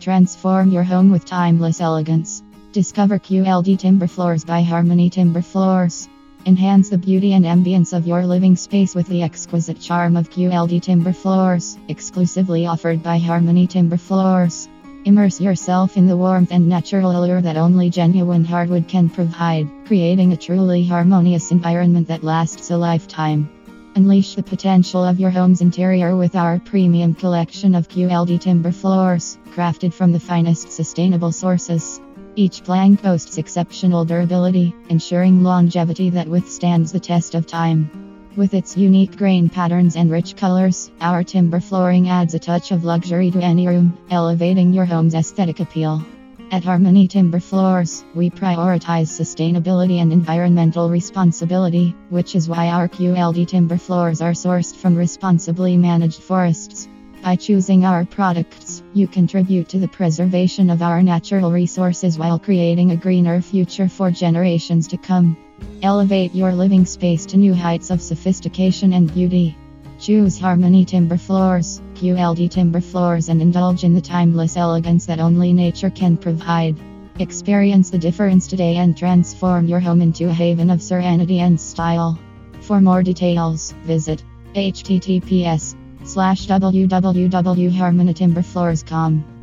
Transform your home with timeless elegance. Discover QLD Timber Floors by Harmony Timber Floors. Enhance the beauty and ambience of your living space with the exquisite charm of QLD Timber Floors, exclusively offered by Harmony Timber Floors. Immerse yourself in the warmth and natural allure that only genuine hardwood can provide, creating a truly harmonious environment that lasts a lifetime. Unleash the potential of your home's interior with our premium collection of QLD timber floors, crafted from the finest sustainable sources. Each plank boasts exceptional durability, ensuring longevity that withstands the test of time. With its unique grain patterns and rich colors, our timber flooring adds a touch of luxury to any room, elevating your home's aesthetic appeal. At Harmony Timber Floors, we prioritize sustainability and environmental responsibility, which is why our QLD timber floors are sourced from responsibly managed forests. By choosing our products, you contribute to the preservation of our natural resources while creating a greener future for generations to come. Elevate your living space to new heights of sophistication and beauty. Choose Harmony Timber Floors, QLD Timber Floors, and indulge in the timeless elegance that only nature can provide. Experience the difference today and transform your home into a haven of serenity and style. For more details, visit https slash www.harmonytimberfloors.com.